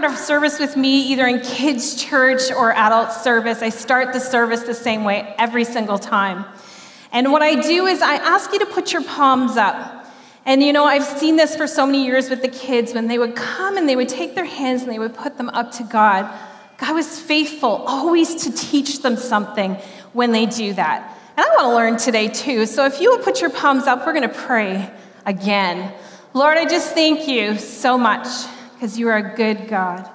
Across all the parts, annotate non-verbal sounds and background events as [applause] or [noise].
part of service with me, either in kids' church or adult service, I start the service the same way every single time. And what I do is I ask you to put your palms up. And you know, I've seen this for so many years with the kids when they would come and they would take their hands and they would put them up to God. God was faithful always to teach them something when they do that. And I want to learn today too. So if you would put your palms up, we're going to pray again. Lord, I just thank you so much because you are a good God.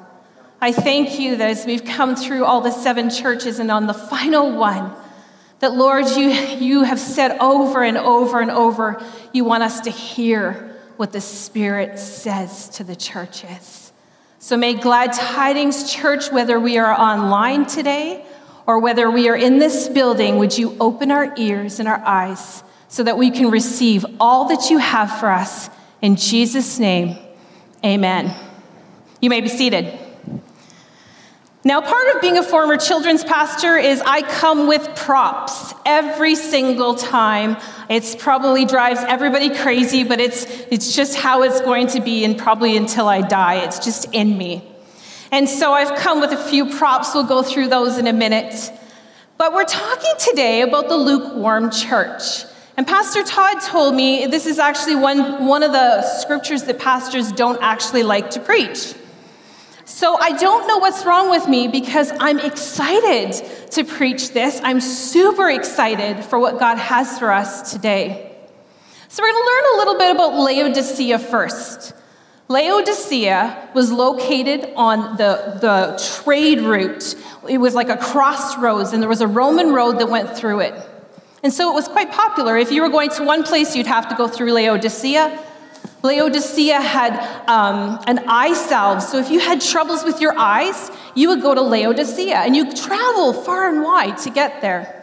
I thank you that as we've come through all the seven churches and on the final one, that Lord, you, you have said over and over and over, you want us to hear what the Spirit says to the churches. So may Glad Tidings Church, whether we are online today or whether we are in this building, would you open our ears and our eyes so that we can receive all that you have for us in Jesus' name, amen. You may be seated. Now, part of being a former children's pastor is I come with props every single time. It's probably drives everybody crazy, but it's, it's just how it's going to be, and probably until I die. It's just in me. And so I've come with a few props. We'll go through those in a minute. But we're talking today about the lukewarm church. And Pastor Todd told me this is actually one, one of the scriptures that pastors don't actually like to preach. So I don't know what's wrong with me because I'm excited to preach this. I'm super excited for what God has for us today. So we're going to learn a little bit about Laodicea first. Laodicea was located on the, the trade route. It was like a crossroads, and there was a Roman road that went through it. And so it was quite popular. If you were going to one place, you'd have to go through Laodicea. Laodicea had um, an eye salve. So if you had troubles with your eyes, you would go to Laodicea and you travel far and wide to get there.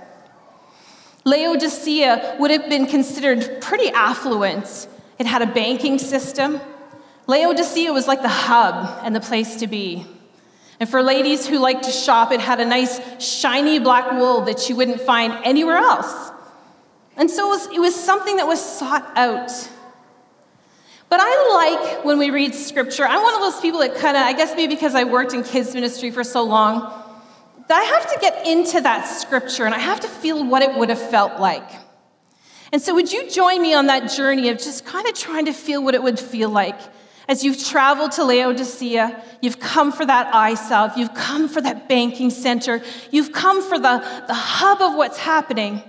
Laodicea would have been considered pretty affluent. It had a banking system. Laodicea was like the hub and the place to be. And for ladies who like to shop, it had a nice shiny black wool that you wouldn't find anywhere else. And so it was, it was something that was sought out. But I like when we read scripture, I'm one of those people that kind of, I guess maybe because I worked in kids' ministry for so long, that I have to get into that scripture and I have to feel what it would have felt like. And so, would you join me on that journey of just kind of trying to feel what it would feel like as you've traveled to Laodicea, you've come for that salve, you've come for that banking center, you've come for the, the hub of what's happening.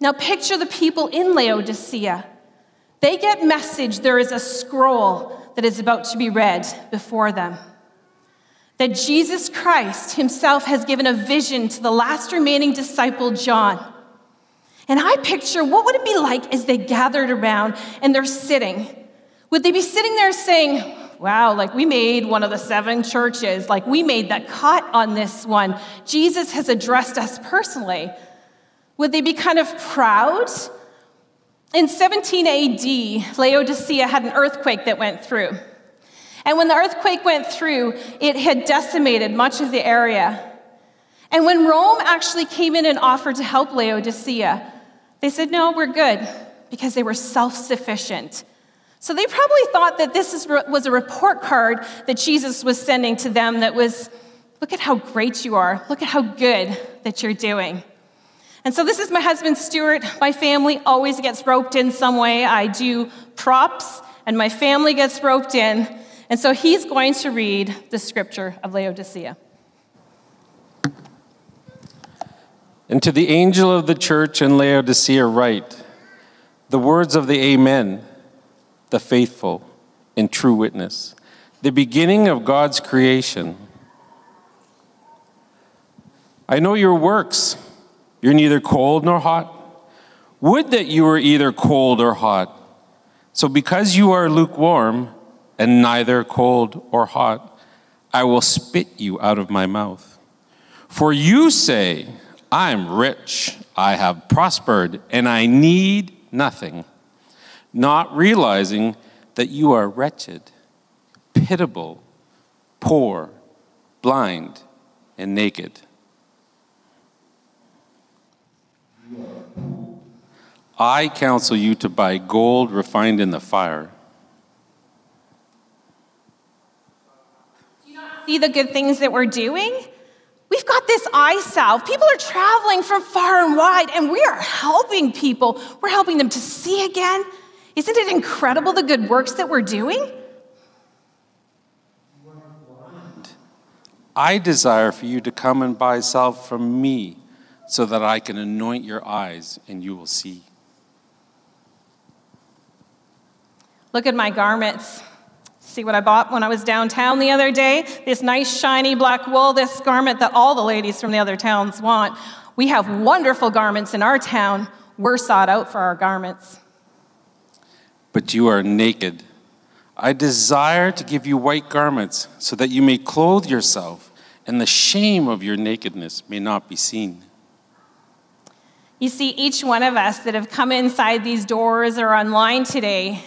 Now picture the people in Laodicea. They get message there is a scroll that is about to be read before them. That Jesus Christ himself has given a vision to the last remaining disciple, John. And I picture what would it be like as they gathered around and they're sitting? Would they be sitting there saying, Wow, like we made one of the seven churches, like we made the cut on this one. Jesus has addressed us personally. Would they be kind of proud? In 17 AD, Laodicea had an earthquake that went through. And when the earthquake went through, it had decimated much of the area. And when Rome actually came in and offered to help Laodicea, they said, No, we're good, because they were self sufficient. So they probably thought that this is, was a report card that Jesus was sending to them that was, Look at how great you are, look at how good that you're doing. And so this is my husband, Stuart. My family always gets roped in some way. I do props, and my family gets roped in. And so he's going to read the scripture of Laodicea. And to the angel of the church in Laodicea, write the words of the Amen, the faithful and true witness, the beginning of God's creation. I know your works you're neither cold nor hot. Would that you were either cold or hot. So, because you are lukewarm and neither cold or hot, I will spit you out of my mouth. For you say, I'm rich, I have prospered, and I need nothing, not realizing that you are wretched, pitiable, poor, blind, and naked. I counsel you to buy gold refined in the fire. Do you not see the good things that we're doing? We've got this eye salve. People are traveling from far and wide, and we are helping people. We're helping them to see again. Isn't it incredible the good works that we're doing? I desire for you to come and buy salve from me so that I can anoint your eyes and you will see. Look at my garments. See what I bought when I was downtown the other day? This nice, shiny black wool, this garment that all the ladies from the other towns want. We have wonderful garments in our town. We're sought out for our garments. But you are naked. I desire to give you white garments so that you may clothe yourself, and the shame of your nakedness may not be seen. You see, each one of us that have come inside these doors or online today,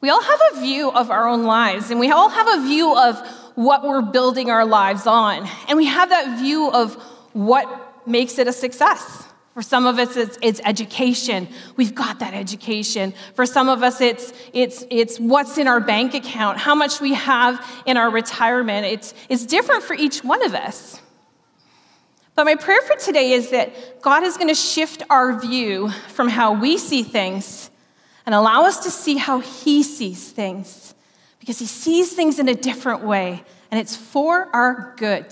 we all have a view of our own lives, and we all have a view of what we're building our lives on. And we have that view of what makes it a success. For some of us, it's, it's, education. We've got that education. For some of us, it's, it's, it's what's in our bank account, how much we have in our retirement. It's, it's different for each one of us. But my prayer for today is that God is going to shift our view from how we see things and allow us to see how He sees things because He sees things in a different way and it's for our good.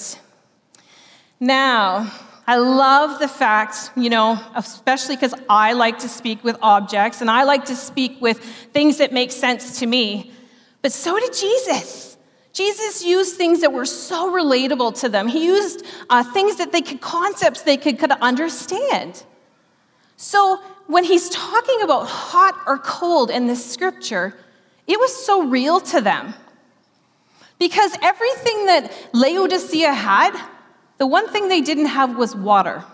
Now, I love the fact, you know, especially because I like to speak with objects and I like to speak with things that make sense to me, but so did Jesus. Jesus used things that were so relatable to them. He used uh, things that they could, concepts they could, could understand. So when he's talking about hot or cold in this scripture, it was so real to them. Because everything that Laodicea had, the one thing they didn't have was water.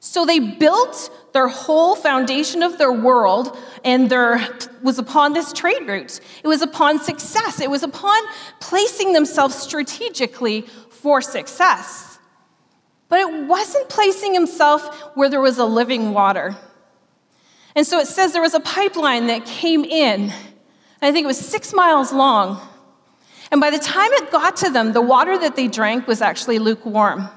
So they built their whole foundation of their world and their was upon this trade route. It was upon success. It was upon placing themselves strategically for success. But it wasn't placing himself where there was a living water. And so it says there was a pipeline that came in. I think it was six miles long. And by the time it got to them, the water that they drank was actually lukewarm.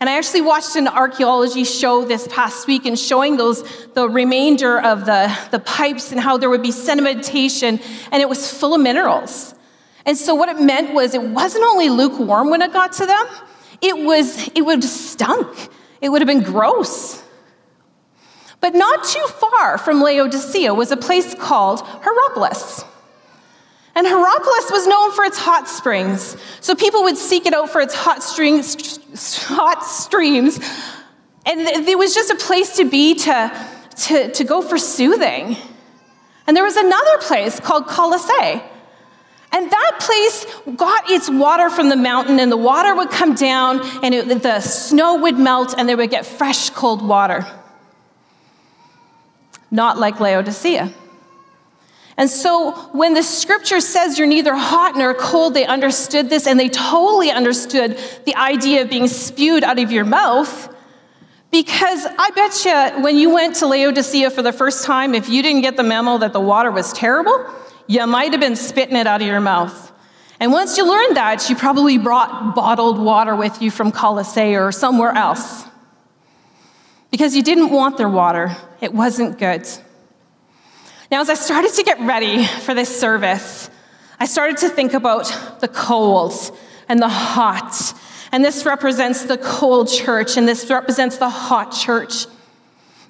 And I actually watched an archaeology show this past week and showing those the remainder of the, the pipes and how there would be sedimentation, and it was full of minerals. And so what it meant was it wasn't only lukewarm when it got to them, it was it would have stunk. It would have been gross. But not too far from Laodicea was a place called Hierapolis. And Hierapolis was known for its hot springs. So people would seek it out for its hot, strings, hot streams. And it was just a place to be to, to, to go for soothing. And there was another place called Colossae. And that place got its water from the mountain, and the water would come down, and it, the snow would melt, and they would get fresh, cold water. Not like Laodicea. And so when the scripture says you're neither hot nor cold, they understood this and they totally understood the idea of being spewed out of your mouth. Because I bet you when you went to Laodicea for the first time, if you didn't get the memo that the water was terrible, you might have been spitting it out of your mouth. And once you learned that, you probably brought bottled water with you from Colossae or somewhere else. Because you didn't want their water, it wasn't good. Now, as I started to get ready for this service, I started to think about the cold and the hot. And this represents the cold church, and this represents the hot church.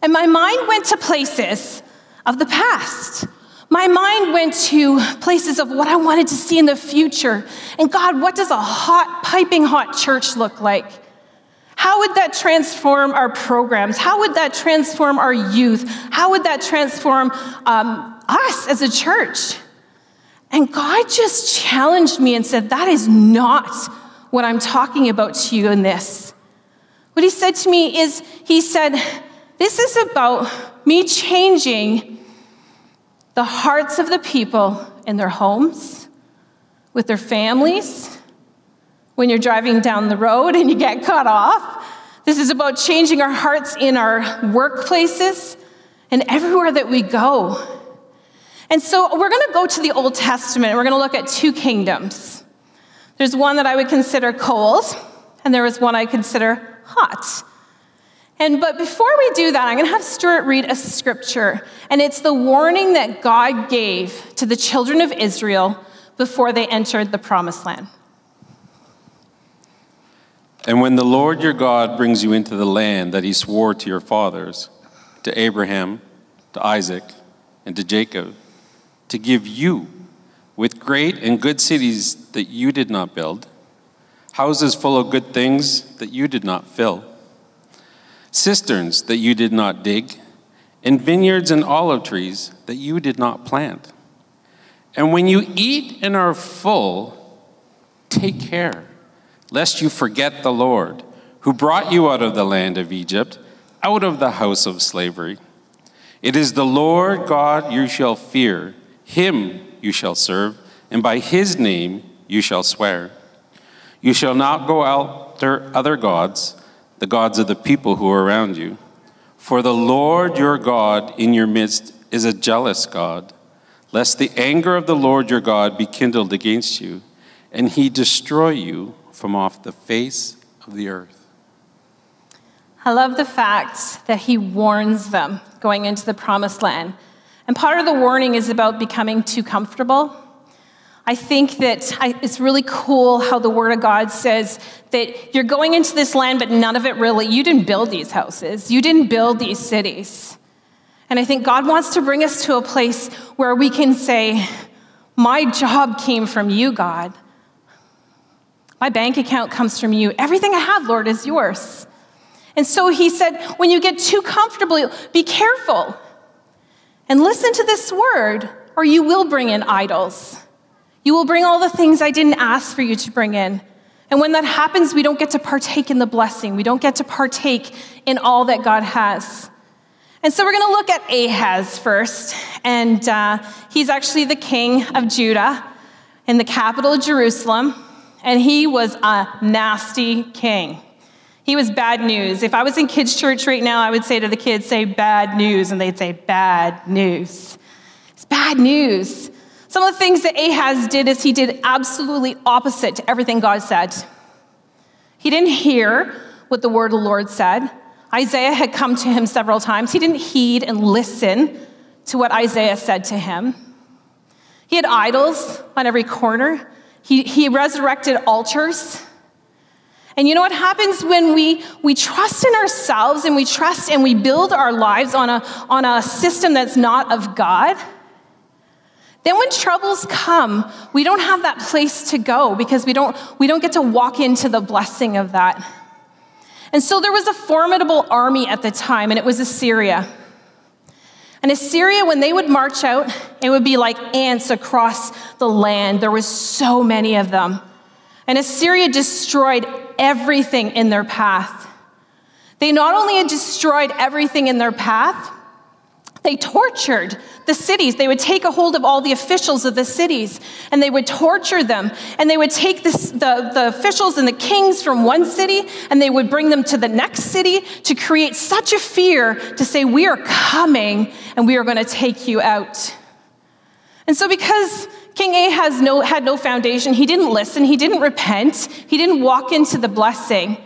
And my mind went to places of the past. My mind went to places of what I wanted to see in the future. And God, what does a hot, piping hot church look like? How would that transform our programs? How would that transform our youth? How would that transform um, us as a church? And God just challenged me and said, That is not what I'm talking about to you in this. What He said to me is, He said, This is about me changing the hearts of the people in their homes, with their families, when you're driving down the road and you get cut off. This is about changing our hearts in our workplaces and everywhere that we go. And so we're going to go to the Old Testament. and We're going to look at two kingdoms. There's one that I would consider cold, and there was one I consider hot. And but before we do that, I'm going to have Stuart read a scripture, and it's the warning that God gave to the children of Israel before they entered the promised land. And when the Lord your God brings you into the land that he swore to your fathers, to Abraham, to Isaac, and to Jacob, to give you with great and good cities that you did not build, houses full of good things that you did not fill, cisterns that you did not dig, and vineyards and olive trees that you did not plant. And when you eat and are full, take care, lest you forget the Lord, who brought you out of the land of Egypt, out of the house of slavery. It is the Lord God you shall fear, him you shall serve, and by his name you shall swear. You shall not go after other gods, the gods of the people who are around you. For the Lord your God in your midst is a jealous God, lest the anger of the Lord your God be kindled against you, and he destroy you from off the face of the earth. I love the fact that he warns them going into the promised land. And part of the warning is about becoming too comfortable. I think that I, it's really cool how the Word of God says that you're going into this land, but none of it really, you didn't build these houses, you didn't build these cities. And I think God wants to bring us to a place where we can say, My job came from you, God. My bank account comes from you. Everything I have, Lord, is yours. And so he said, when you get too comfortable, be careful and listen to this word, or you will bring in idols. You will bring all the things I didn't ask for you to bring in. And when that happens, we don't get to partake in the blessing. We don't get to partake in all that God has. And so we're going to look at Ahaz first. And uh, he's actually the king of Judah in the capital, Jerusalem. And he was a nasty king. He was bad news. If I was in kids' church right now, I would say to the kids, say bad news, and they'd say bad news. It's bad news. Some of the things that Ahaz did is he did absolutely opposite to everything God said. He didn't hear what the word of the Lord said. Isaiah had come to him several times. He didn't heed and listen to what Isaiah said to him. He had idols on every corner. He, he resurrected altars. And you know what happens when we, we trust in ourselves and we trust and we build our lives on a, on a system that's not of God? Then when troubles come, we don't have that place to go because we don't, we don't get to walk into the blessing of that. And so there was a formidable army at the time, and it was Assyria. And Assyria, when they would march out, it would be like ants across the land. There was so many of them. And Assyria destroyed everything in their path. They not only had destroyed everything in their path, they tortured the cities. They would take a hold of all the officials of the cities and they would torture them. And they would take this, the, the officials and the kings from one city and they would bring them to the next city to create such a fear to say, We are coming and we are going to take you out. And so, because King Ahaz no, had no foundation, he didn't listen, he didn't repent, he didn't walk into the blessing.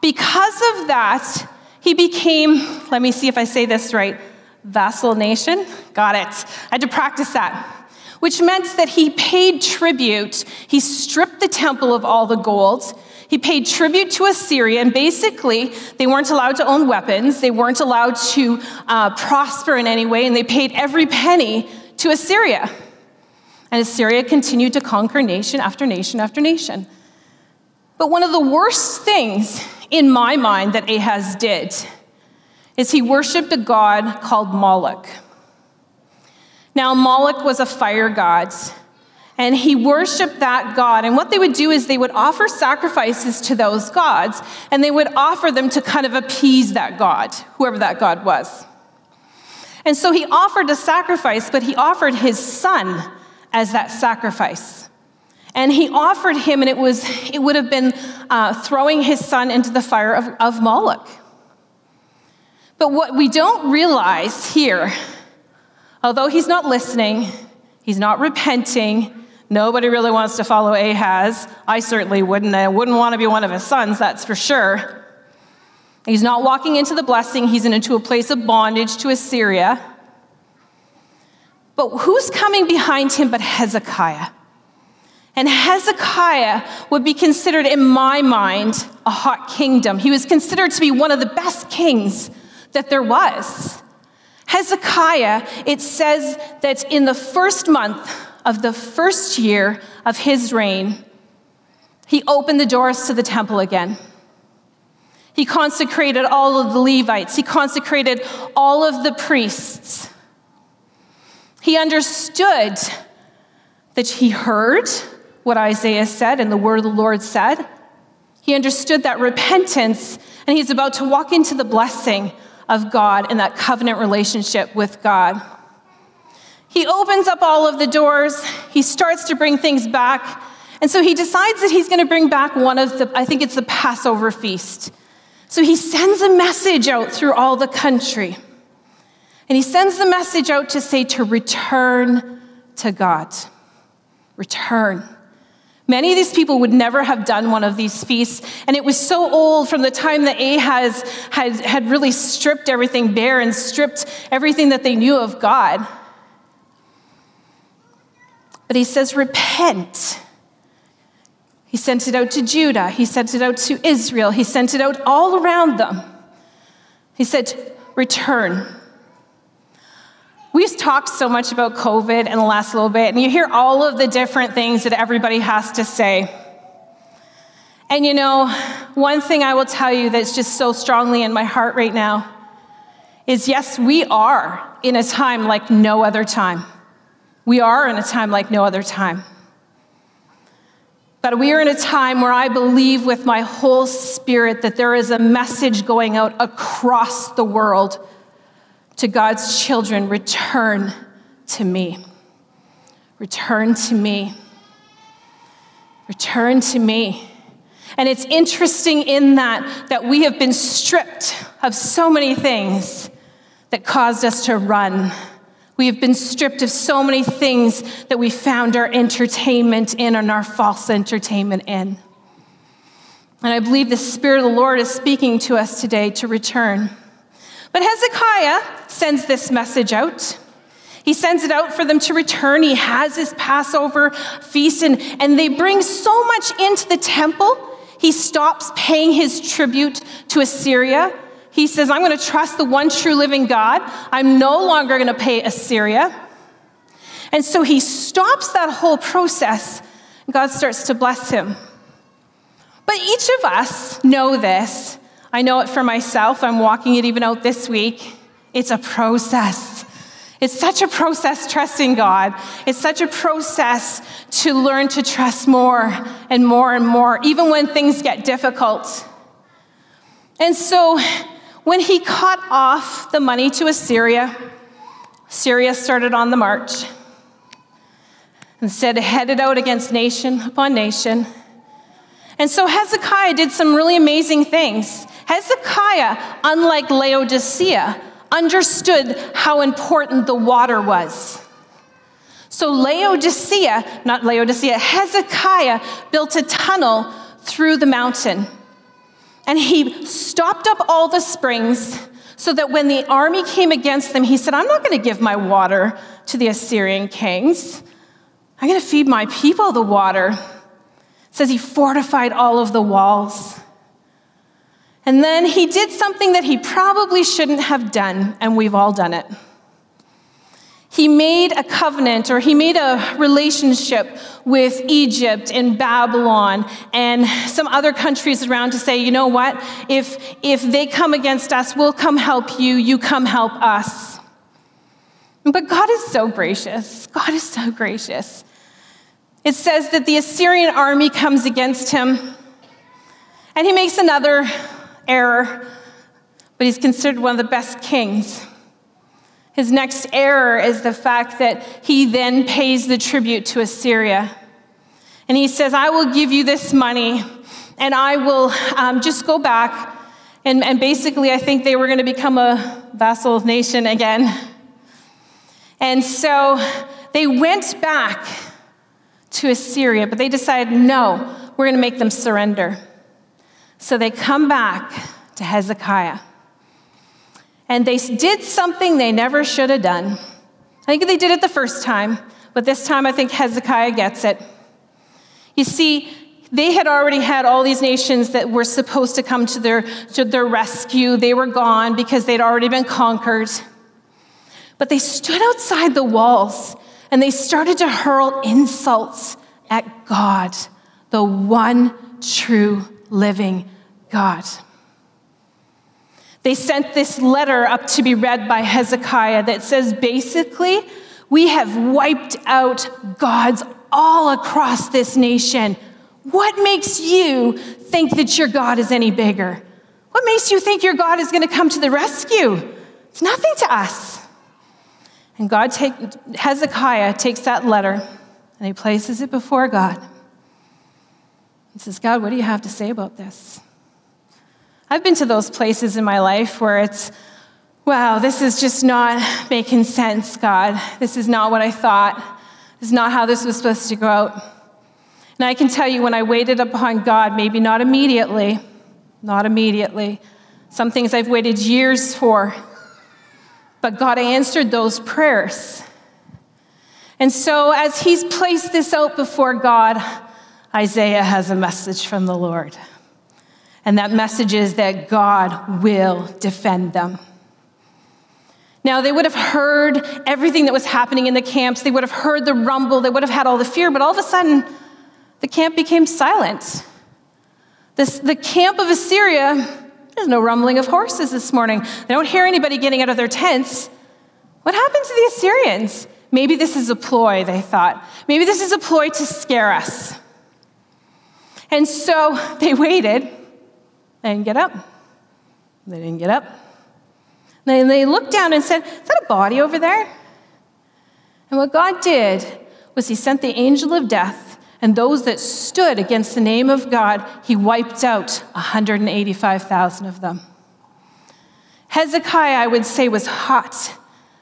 Because of that, he became, let me see if I say this right, vassal nation. Got it. I had to practice that. Which meant that he paid tribute. He stripped the temple of all the gold. He paid tribute to Assyria, and basically, they weren't allowed to own weapons. They weren't allowed to uh, prosper in any way, and they paid every penny to Assyria. And Assyria continued to conquer nation after nation after nation. But one of the worst things in my mind that Ahaz did is he worshiped a god called Moloch. Now, Moloch was a fire god, and he worshiped that god. And what they would do is they would offer sacrifices to those gods, and they would offer them to kind of appease that god, whoever that god was. And so he offered a sacrifice, but he offered his son as that sacrifice. And he offered him, and it, was, it would have been uh, throwing his son into the fire of, of Moloch. But what we don't realize here, although he's not listening, he's not repenting, Nobody really wants to follow Ahaz. I certainly wouldn't. I wouldn't want to be one of his sons, that's for sure. He's not walking into the blessing, he's into a place of bondage to Assyria. But who's coming behind him but Hezekiah? And Hezekiah would be considered, in my mind, a hot kingdom. He was considered to be one of the best kings that there was. Hezekiah, it says that in the first month of the first year of his reign, he opened the doors to the temple again. He consecrated all of the Levites, he consecrated all of the priests. He understood that he heard what Isaiah said and the word of the Lord said. He understood that repentance, and he's about to walk into the blessing of God and that covenant relationship with God. He opens up all of the doors, he starts to bring things back, and so he decides that he's going to bring back one of the, I think it's the Passover feast. So he sends a message out through all the country. And he sends the message out to say to return to God. Return. Many of these people would never have done one of these feasts, and it was so old from the time that Ahaz had, had really stripped everything bare and stripped everything that they knew of God. But he says, Repent. He sent it out to Judah, he sent it out to Israel, he sent it out all around them. He said, Return. We've talked so much about COVID in the last little bit, and you hear all of the different things that everybody has to say. And you know, one thing I will tell you that's just so strongly in my heart right now is yes, we are in a time like no other time. We are in a time like no other time. But we are in a time where I believe with my whole spirit that there is a message going out across the world to God's children return to me. Return to me. Return to me. And it's interesting in that that we have been stripped of so many things that caused us to run. We have been stripped of so many things that we found our entertainment in and our false entertainment in. And I believe the Spirit of the Lord is speaking to us today to return. But Hezekiah sends this message out. He sends it out for them to return. He has his Passover feast, and, and they bring so much into the temple, he stops paying his tribute to Assyria. He says, I'm going to trust the one true living God. I'm no longer going to pay Assyria. And so he stops that whole process. God starts to bless him. But each of us know this I know it for myself. I'm walking it even out this week. It's a process. It's such a process trusting God. It's such a process to learn to trust more and more and more, even when things get difficult. And so when he cut off the money to Assyria, Syria started on the march. Instead, it headed out against nation upon nation. And so Hezekiah did some really amazing things. Hezekiah, unlike Laodicea, understood how important the water was. So Laodicea, not Laodicea, Hezekiah built a tunnel through the mountain. And he stopped up all the springs so that when the army came against them, he said, I'm not going to give my water to the Assyrian kings. I'm going to feed my people the water. It says he fortified all of the walls. And then he did something that he probably shouldn't have done, and we've all done it. He made a covenant or he made a relationship with Egypt and Babylon and some other countries around to say, you know what? If, if they come against us, we'll come help you, you come help us. But God is so gracious. God is so gracious. It says that the Assyrian army comes against him, and he makes another error, but he's considered one of the best kings. His next error is the fact that he then pays the tribute to Assyria. And he says, I will give you this money, and I will um, just go back. And, and basically, I think they were going to become a vassal nation again. And so they went back to Assyria, but they decided, no, we're going to make them surrender. So they come back to Hezekiah. And they did something they never should have done. I think they did it the first time, but this time I think Hezekiah gets it. You see, they had already had all these nations that were supposed to come to their, to their rescue. They were gone because they'd already been conquered. But they stood outside the walls and they started to hurl insults at God, the one true living God. They sent this letter up to be read by Hezekiah that says basically, we have wiped out gods all across this nation. What makes you think that your God is any bigger? What makes you think your God is going to come to the rescue? It's nothing to us. And God take, Hezekiah takes that letter and he places it before God. He says, God, what do you have to say about this? I've been to those places in my life where it's, wow, this is just not making sense, God. This is not what I thought. This is not how this was supposed to go out. And I can tell you when I waited upon God, maybe not immediately, not immediately, some things I've waited years for, but God answered those prayers. And so, as he's placed this out before God, Isaiah has a message from the Lord. And that message is that God will defend them. Now, they would have heard everything that was happening in the camps. They would have heard the rumble. They would have had all the fear, but all of a sudden, the camp became silent. This, the camp of Assyria, there's no rumbling of horses this morning. They don't hear anybody getting out of their tents. What happened to the Assyrians? Maybe this is a ploy, they thought. Maybe this is a ploy to scare us. And so they waited they didn't get up. They didn't get up. They looked down and said, Is that a body over there? And what God did was He sent the angel of death, and those that stood against the name of God, He wiped out 185,000 of them. Hezekiah, I would say, was hot,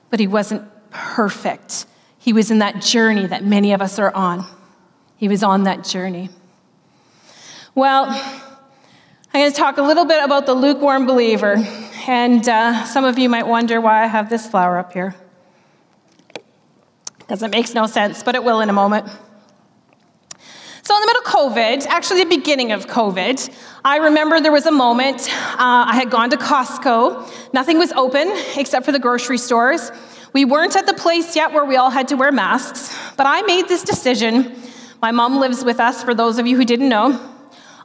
but he wasn't perfect. He was in that journey that many of us are on. He was on that journey. Well, I'm going to talk a little bit about the lukewarm believer. And uh, some of you might wonder why I have this flower up here. Because it makes no sense, but it will in a moment. So, in the middle of COVID, actually the beginning of COVID, I remember there was a moment uh, I had gone to Costco. Nothing was open except for the grocery stores. We weren't at the place yet where we all had to wear masks, but I made this decision. My mom lives with us, for those of you who didn't know.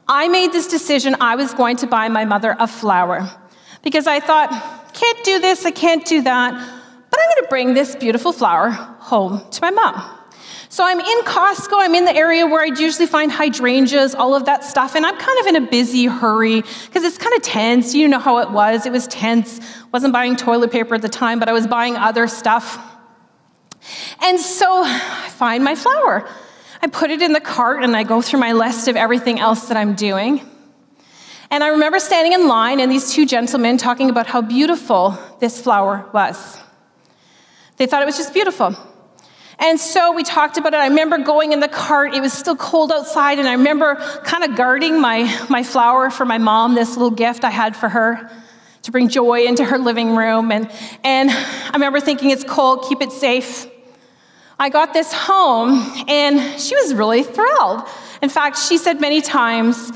I made this decision I was going to buy my mother a flower because I thought, can't do this, I can't do that, but I'm going to bring this beautiful flower home to my mom. So I'm in Costco, I'm in the area where I'd usually find hydrangeas, all of that stuff, and I'm kind of in a busy hurry because it's kind of tense. You know how it was. It was tense. Wasn't buying toilet paper at the time, but I was buying other stuff. And so I find my flower. I put it in the cart and I go through my list of everything else that I'm doing. And I remember standing in line and these two gentlemen talking about how beautiful this flower was. They thought it was just beautiful. And so we talked about it. I remember going in the cart. It was still cold outside, and I remember kind of guarding my, my flower for my mom, this little gift I had for her to bring joy into her living room. And, and I remember thinking, it's cold, keep it safe. I got this home and she was really thrilled. In fact, she said many times,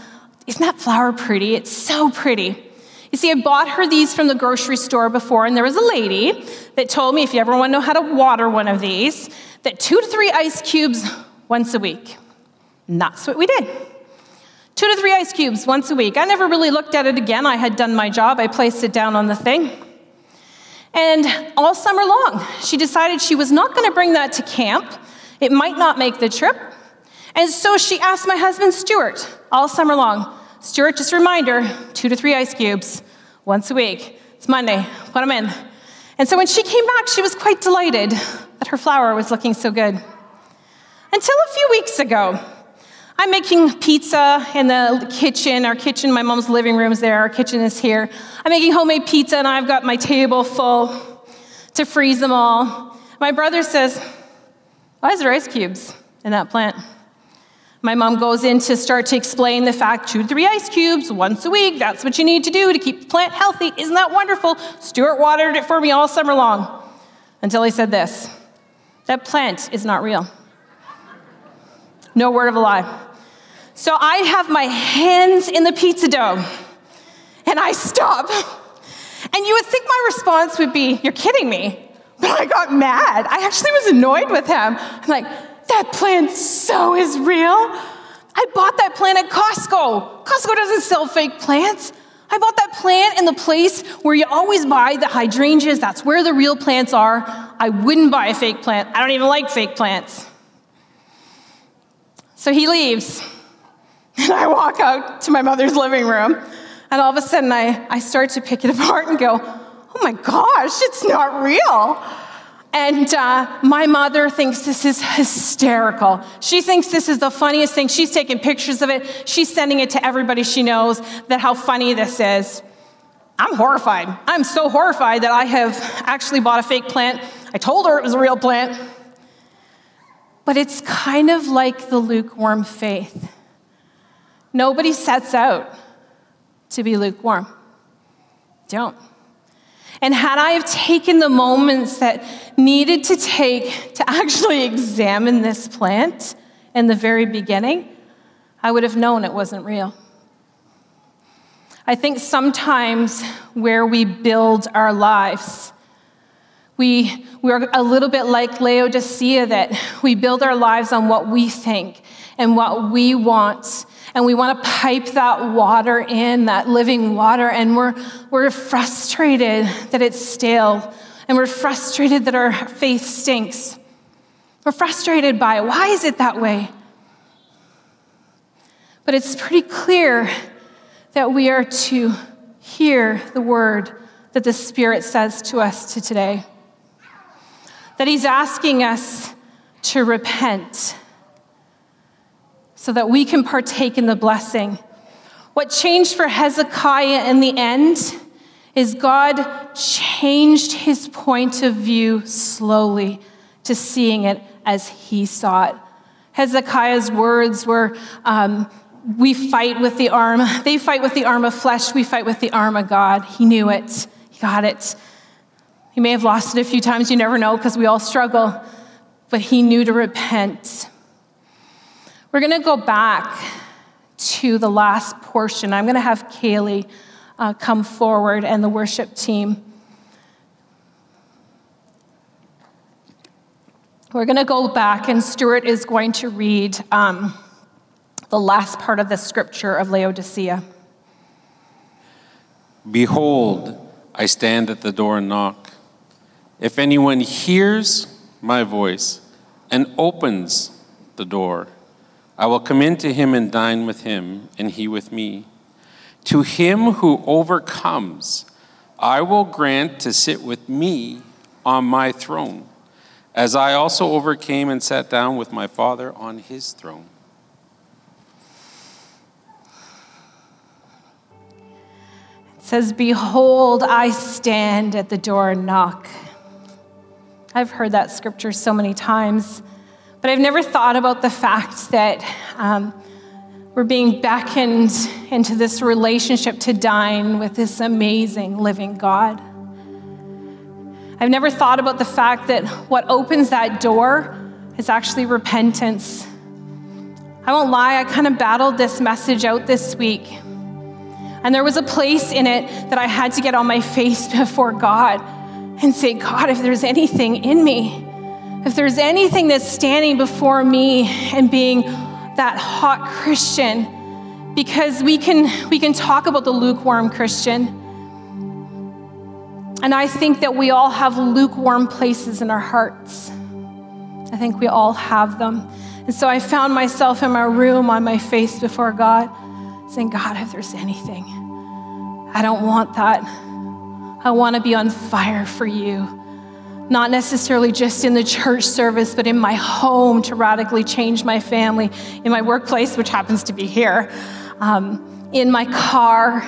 Isn't that flower pretty? It's so pretty. You see, I bought her these from the grocery store before, and there was a lady that told me if you ever want to know how to water one of these, that two to three ice cubes once a week. And that's what we did. Two to three ice cubes once a week. I never really looked at it again. I had done my job, I placed it down on the thing. And all summer long, she decided she was not going to bring that to camp. It might not make the trip. And so she asked my husband, Stuart, all summer long, Stuart, just a reminder two to three ice cubes once a week. It's Monday, put them in. And so when she came back, she was quite delighted that her flower was looking so good. Until a few weeks ago, I'm making pizza in the kitchen. Our kitchen, my mom's living room is there. Our kitchen is here. I'm making homemade pizza, and I've got my table full to freeze them all. My brother says, Why is there ice cubes in that plant? My mom goes in to start to explain the fact two to three ice cubes once a week. That's what you need to do to keep the plant healthy. Isn't that wonderful? Stuart watered it for me all summer long until he said this that plant is not real. No word of a lie. So I have my hands in the pizza dough and I stop. And you would think my response would be, You're kidding me. But I got mad. I actually was annoyed with him. I'm like, That plant so is real. I bought that plant at Costco. Costco doesn't sell fake plants. I bought that plant in the place where you always buy the hydrangeas. That's where the real plants are. I wouldn't buy a fake plant. I don't even like fake plants. So he leaves. And [laughs] I walk out to my mother's living room. And all of a sudden, I, I start to pick it [laughs] apart and go, oh my gosh, it's not real. And uh, my mother thinks this is hysterical. She thinks this is the funniest thing. She's taking pictures of it. She's sending it to everybody she knows that how funny this is. I'm horrified. I'm so horrified that I have actually bought a fake plant. I told her it was a real plant. But it's kind of like the lukewarm faith. Nobody sets out to be lukewarm. Don't. And had I have taken the moments that needed to take to actually examine this plant in the very beginning, I would have known it wasn't real. I think sometimes where we build our lives, we, we're a little bit like Laodicea, that we build our lives on what we think and what we want and we want to pipe that water in, that living water, and we're, we're frustrated that it's stale, and we're frustrated that our faith stinks. We're frustrated by it. Why is it that way? But it's pretty clear that we are to hear the word that the Spirit says to us to today. That He's asking us to repent so that we can partake in the blessing. What changed for Hezekiah in the end is God changed his point of view slowly to seeing it as he saw it. Hezekiah's words were, um, We fight with the arm, [laughs] they fight with the arm of flesh, we fight with the arm of God. He knew it, he got it. He may have lost it a few times, you never know, because we all struggle, but he knew to repent. We're going to go back to the last portion. I'm going to have Kaylee uh, come forward and the worship team. We're going to go back, and Stuart is going to read um, the last part of the scripture of Laodicea. Behold, I stand at the door and knock. If anyone hears my voice and opens the door, I will come in to him and dine with him, and he with me. To him who overcomes, I will grant to sit with me on my throne, as I also overcame and sat down with my Father on his throne. It says, Behold, I stand at the door and knock. I've heard that scripture so many times. But I've never thought about the fact that um, we're being beckoned into this relationship to dine with this amazing living God. I've never thought about the fact that what opens that door is actually repentance. I won't lie, I kind of battled this message out this week. And there was a place in it that I had to get on my face [laughs] before God and say, God, if there's anything in me if there's anything that's standing before me and being that hot Christian, because we can, we can talk about the lukewarm Christian. And I think that we all have lukewarm places in our hearts. I think we all have them. And so I found myself in my room on my face before God, saying, God, if there's anything, I don't want that. I want to be on fire for you not necessarily just in the church service, but in my home to radically change my family, in my workplace, which happens to be here, um, in my car.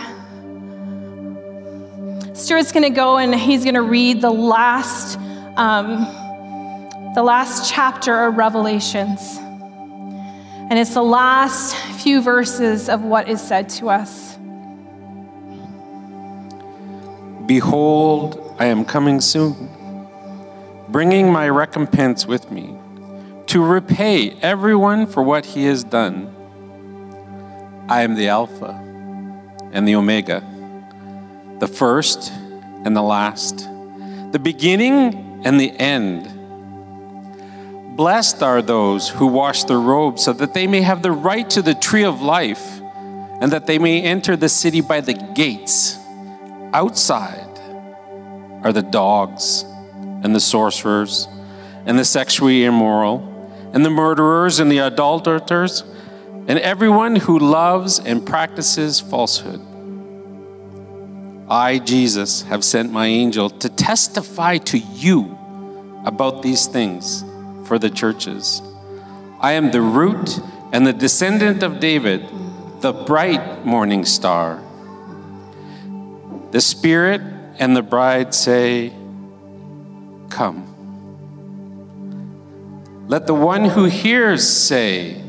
Stuart's going to go and he's going to read the last, um, the last chapter of Revelations. And it's the last few verses of what is said to us. Behold, I am coming soon, bringing my recompense with me to repay everyone for what he has done. I am the Alpha and the Omega, the first and the last, the beginning and the end. Blessed are those who wash their robes so that they may have the right to the tree of life and that they may enter the city by the gates. Outside are the dogs and the sorcerers and the sexually immoral and the murderers and the adulterers and everyone who loves and practices falsehood. I, Jesus, have sent my angel to testify to you about these things for the churches. I am the root and the descendant of David, the bright morning star. The Spirit and the bride say, Come. Let the one who hears say,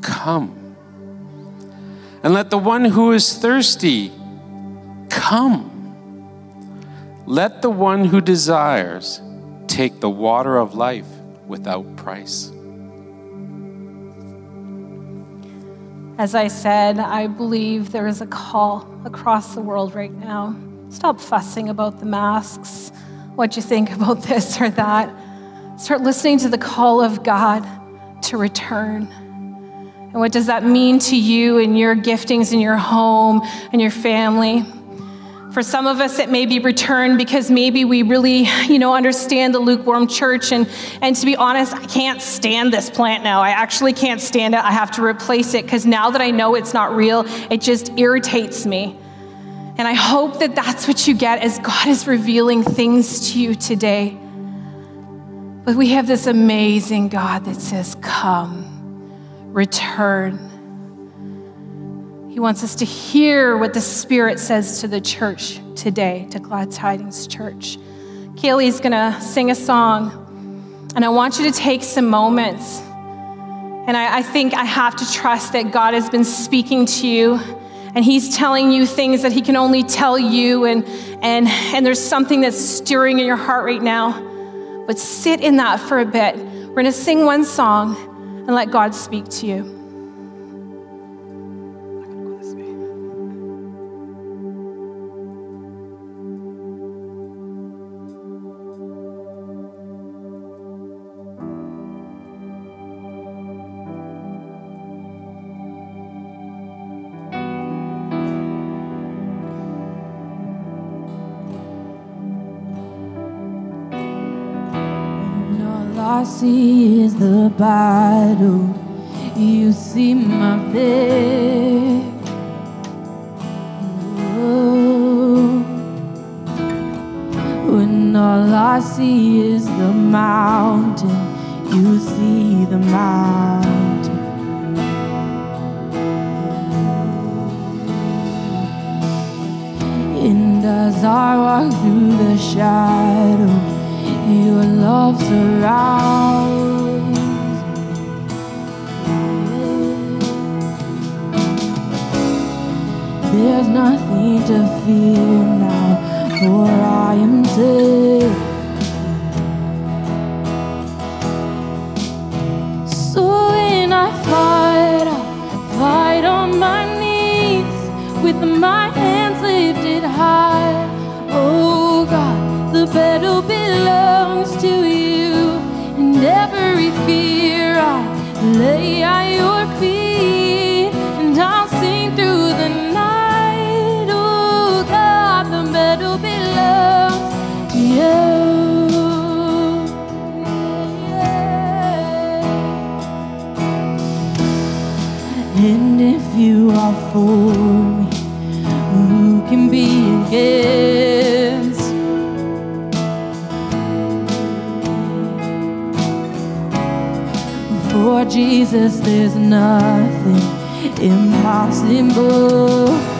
Come. And let the one who is thirsty come. Let the one who desires take the water of life without price. As I said, I believe there is a call across the world right now. Stop fussing about the masks, what you think about [laughs] this or that. Start listening to the call of God to return. And what does that mean to you and your giftings in your home and your family? For some of us, it may be return because maybe we really, you know, understand the lukewarm church. And, and to be honest, I can't stand this plant now. I actually can't stand it. I have to replace it because now that I know it's not real, it just irritates me. And I hope that that's what you get as God is revealing things to you today. But we have this amazing God that says, Come, return. He wants us to hear what the Spirit says to the church today, to Glad Tidings Church. Kaylee's to sing a song, and I want you to take some moments. And I, I think I have to trust that God has been speaking to you and he's telling you things that he can only tell you and and and there's something that's stirring in your heart right now. But sit in that for a bit. We're going to sing one song and let god speak to you see is the battle. You see my victory. Oh. When all I see is the mountain, you see the mountain. And as I walk through the shadow, your love surrounds to fear now, for I am safe. Jesus, there's nothing impossible.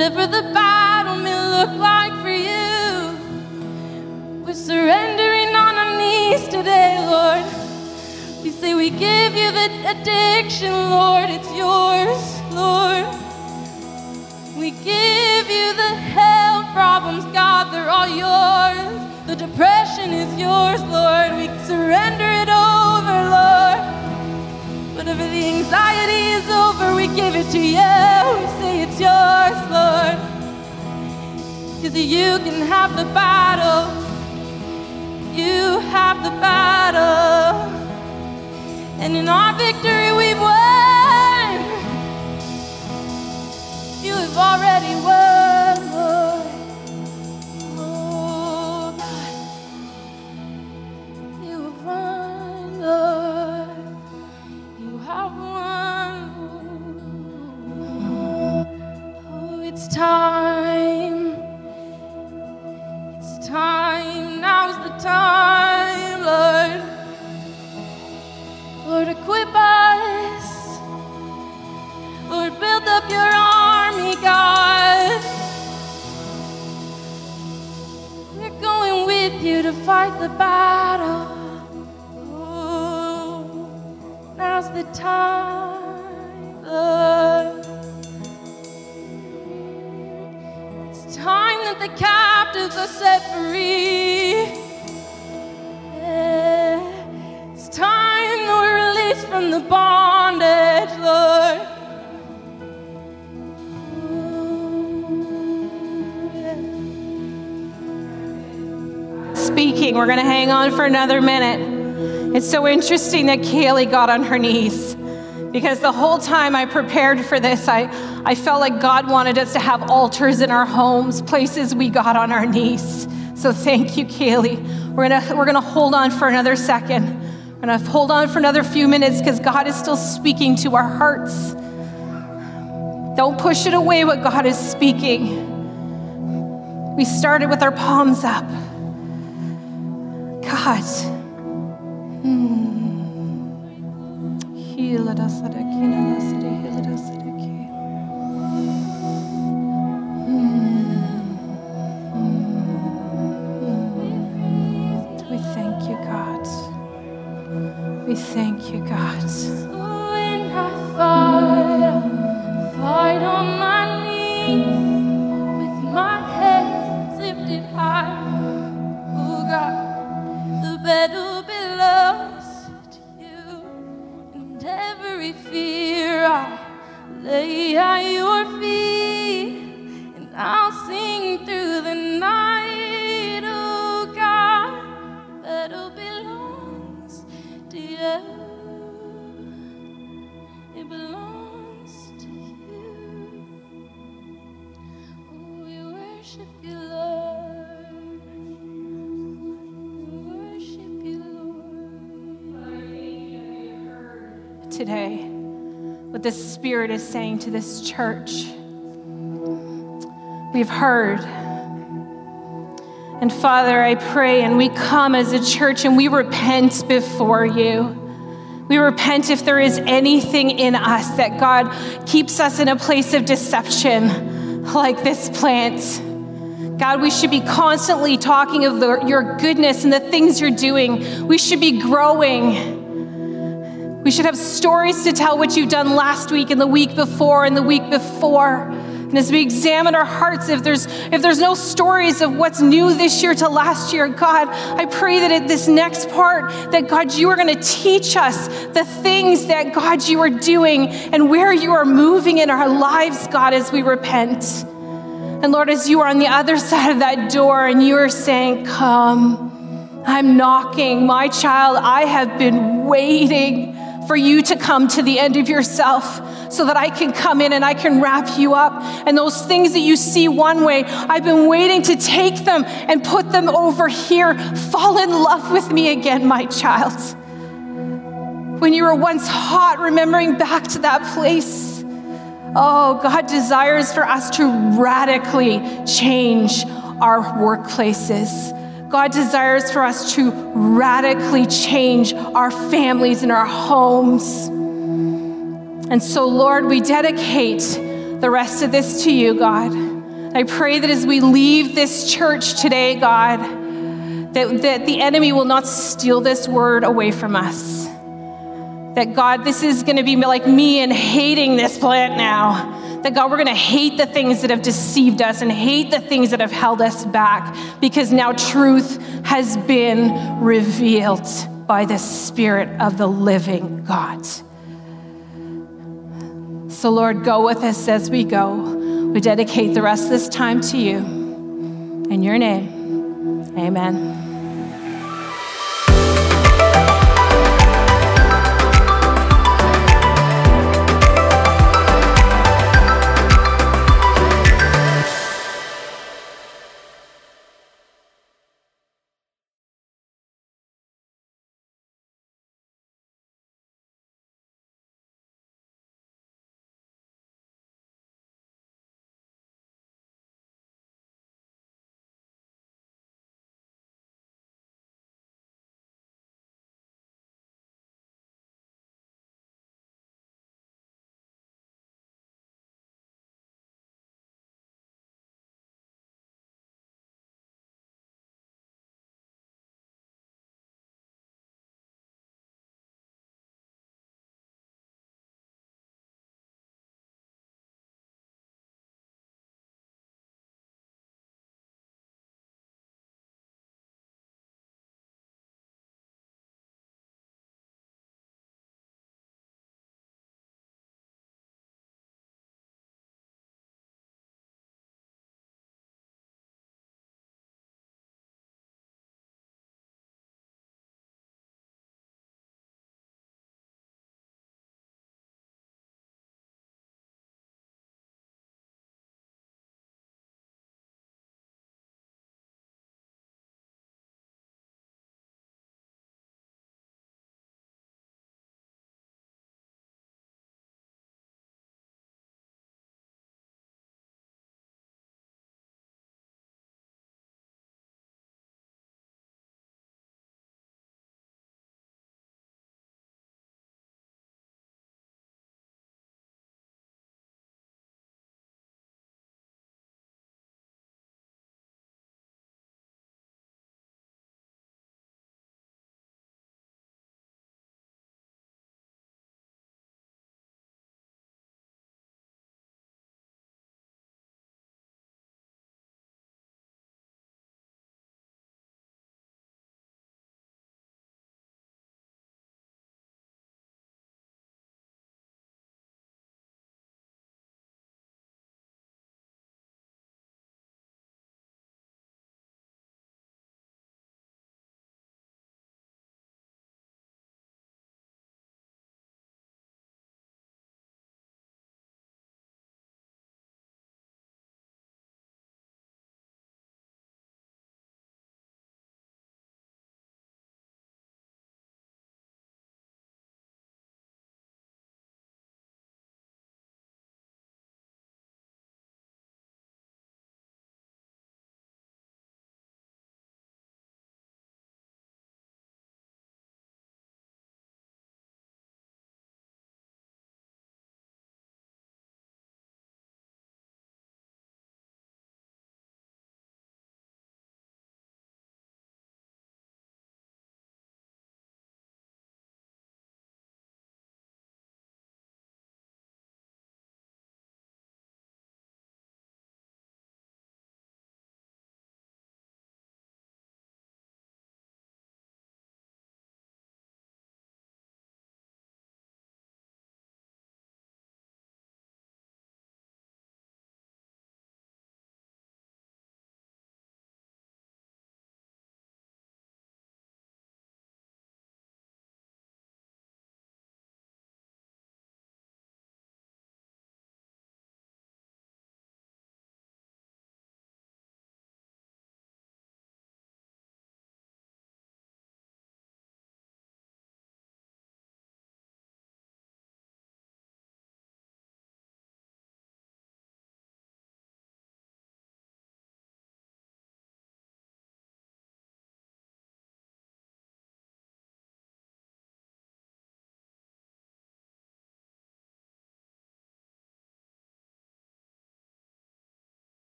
Whatever the battle may look like for you, we're surrendering on our knees today, Lord. We say we give you the addiction, Lord. It's yours, Lord. We give you the health problems, God. They're all yours. The depression is yours, Lord. We surrender it over, Lord. Whatever the anxiety is over, we give it to you. We say yours, Lord. Because you can have the battle. You have the battle. And in our victory, we've won. You have already won, your army, God. We're going with you to fight the battle. Oh, now's the time, Lord. It's time that the captives are set free. Yeah. It's time that we're released from the bondage, Lord. Speaking. We're going to hang on for another minute. It's so interesting that Kaylee got on her knees because the whole time I prepared for this, I, I felt like God wanted us to have altars in our homes, places we got on our knees. So thank you, Kaylee. We're to we're to hold on for another second. We're to hold on for another few minutes because God is still speaking to our hearts. Don't push it away what God is speaking. We started with our palms up. God. Hmm. The Spirit is saying to this church. We've heard. And Father, I pray and we come as a church and we repent before you. We repent if there is anything in us that God keeps us in a place of deception like this plant. God, we should be constantly talking of the, your goodness and the things you're doing. We should be growing. We should have stories to tell what you've done last week and the week before and the week before. And as we examine our hearts, if there's if there's no stories of what's new this year to last year, God, I pray that at this next part, that God, you are going to teach us the things that God you are doing and where you are moving in our lives, God, as we repent. And Lord, as you are on the other side of that door and you are saying, Come, I'm knocking, my child, I have been waiting for you to come to the end of yourself so that I can come in and I can wrap you up. And those things that you see one way, I've been waiting to take them and put them over here. Fall in love with me again, my child. When you were once hot, remembering back to that place. Oh, God desires for us to radically change our workplaces. God desires for us to radically change our families and our homes. And so, Lord, we dedicate the rest of this to you, God. I pray that as we leave this church today, God, that, that the enemy will not steal this word away from us. That, God, this is going to be like me and hating this plant now that God, we're going to hate the things that have deceived us and hate the things that have held us back because now truth has been revealed by the Spirit of the living God. So, Lord, go with us as we go. We dedicate the rest of this time to you. In your name, amen.